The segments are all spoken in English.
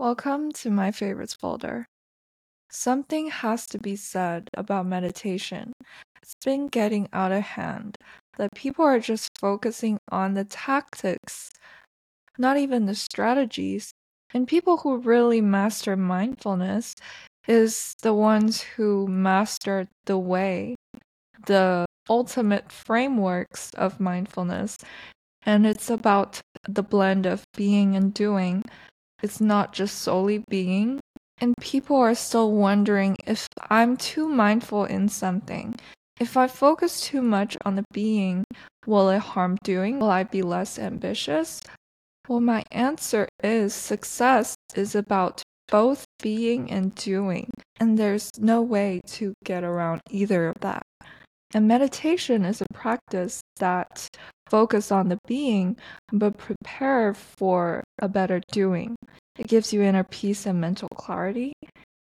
Welcome to my favorites folder. Something has to be said about meditation. It's been getting out of hand that people are just focusing on the tactics, not even the strategies. And people who really master mindfulness is the ones who master the way, the ultimate frameworks of mindfulness. And it's about the blend of being and doing it's not just solely being. And people are still wondering if I'm too mindful in something. If I focus too much on the being, will it harm doing? Will I be less ambitious? Well, my answer is success is about both being and doing, and there's no way to get around either of that. And meditation is a practice that focus on the being, but prepare for a better doing. It gives you inner peace and mental clarity.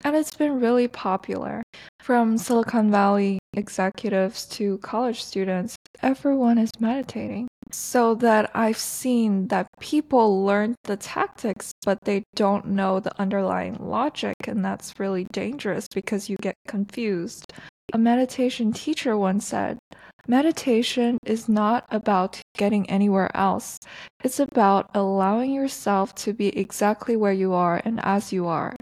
And it's been really popular. From Silicon Valley executives to college students, everyone is meditating. So that I've seen that people learn the tactics, but they don't know the underlying logic. And that's really dangerous because you get confused. A meditation teacher once said, Meditation is not about getting anywhere else. It's about allowing yourself to be exactly where you are and as you are,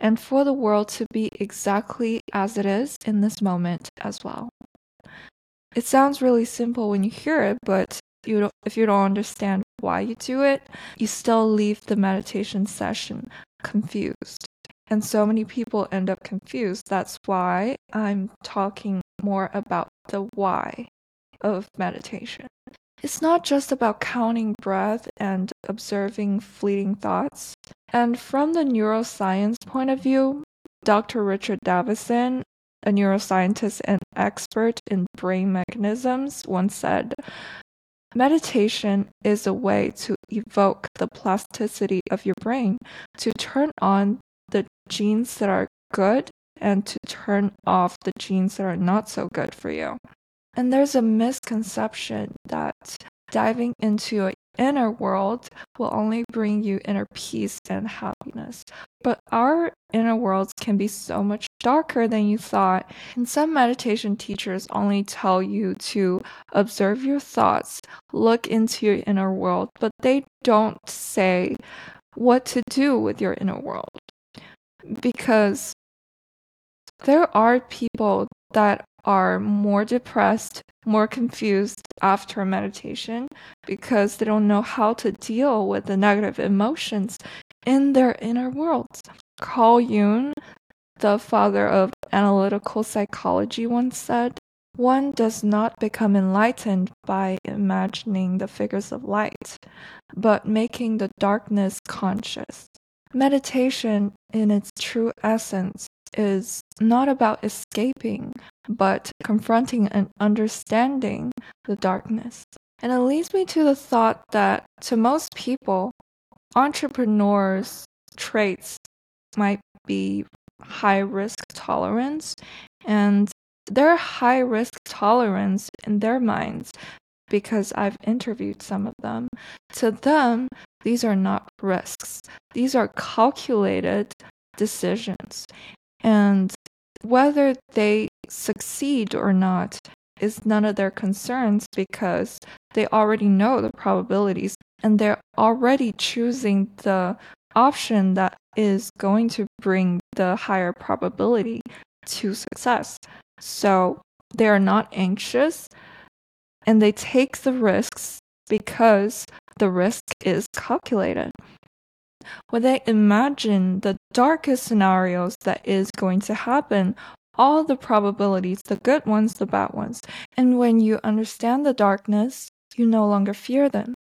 and for the world to be exactly as it is in this moment as well. It sounds really simple when you hear it, but you don't, if you don't understand why you do it, you still leave the meditation session confused. And so many people end up confused. That's why I'm talking more about the why of meditation. It's not just about counting breath and observing fleeting thoughts. And from the neuroscience point of view, Dr. Richard Davidson, a neuroscientist and expert in brain mechanisms, once said, Meditation is a way to evoke the plasticity of your brain, to turn on the genes that are good and to turn off the genes that are not so good for you. And there's a misconception that diving into your inner world will only bring you inner peace and happiness. But our inner worlds can be so much darker than you thought. And some meditation teachers only tell you to observe your thoughts, look into your inner world, but they don't say what to do with your inner world. Because there are people that are more depressed, more confused after meditation because they don't know how to deal with the negative emotions in their inner worlds. Carl Jung, the father of analytical psychology, once said, one does not become enlightened by imagining the figures of light, but making the darkness conscious. Meditation, in its true essence, is not about escaping, but confronting and understanding the darkness. And it leads me to the thought that to most people, entrepreneurs' traits might be high risk tolerance, and their high risk tolerance in their minds, because I've interviewed some of them, to them, these are not risks. These are calculated decisions. And whether they succeed or not is none of their concerns because they already know the probabilities and they're already choosing the option that is going to bring the higher probability to success. So they are not anxious and they take the risks because the risk is calculated when they imagine the darkest scenarios that is going to happen, all the probabilities, the good ones, the bad ones. And when you understand the darkness, you no longer fear them.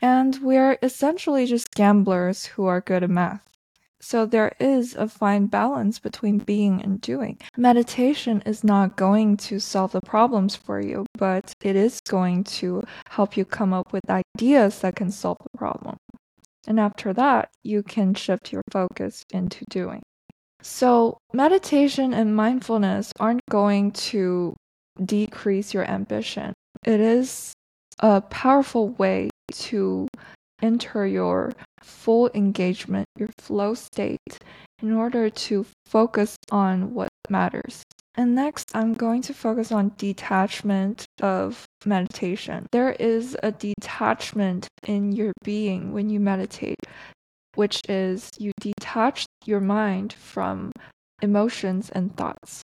And we're essentially just gamblers who are good at math. So there is a fine balance between being and doing. Meditation is not going to solve the problems for you, but it is going to help you come up with ideas that can solve the problem. And after that, you can shift your focus into doing. So, meditation and mindfulness aren't going to decrease your ambition. It is a powerful way to enter your full engagement, your flow state, in order to focus on what matters. And next, I'm going to focus on detachment of meditation. There is a detachment in your being when you meditate, which is you detach your mind from emotions and thoughts.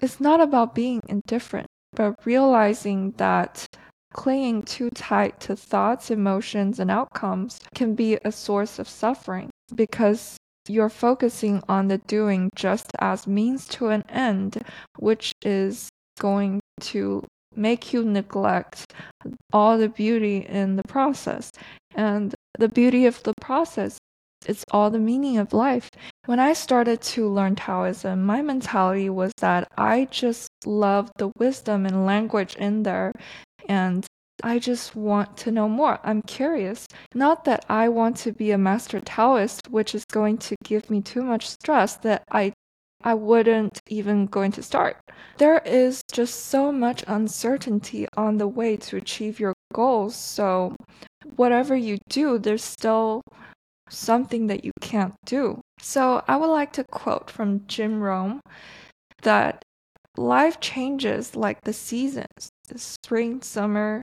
It's not about being indifferent, but realizing that clinging too tight to thoughts, emotions, and outcomes can be a source of suffering because you're focusing on the doing just as means to an end, which is going to make you neglect all the beauty in the process. And the beauty of the process it's all the meaning of life. When I started to learn Taoism, my mentality was that I just love the wisdom and language in there and I just want to know more. I'm curious. Not that I want to be a master Taoist, which is going to give me too much stress that I I wouldn't even going to start. There is just so much uncertainty on the way to achieve your goals. So whatever you do, there's still something that you can't do. So I would like to quote from Jim Rohn that life changes like the seasons, spring, summer,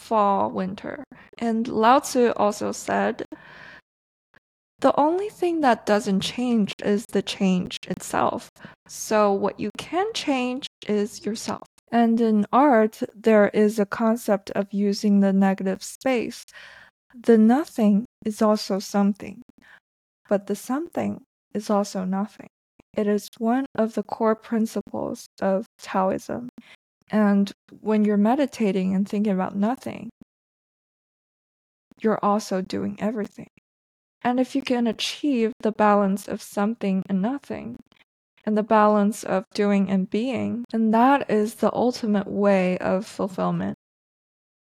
fall, winter. And Lao Tzu also said, the only thing that doesn't change is the change itself. So, what you can change is yourself. And in art, there is a concept of using the negative space. The nothing is also something, but the something is also nothing. It is one of the core principles of Taoism. And when you're meditating and thinking about nothing, you're also doing everything. And if you can achieve the balance of something and nothing, and the balance of doing and being, then that is the ultimate way of fulfillment.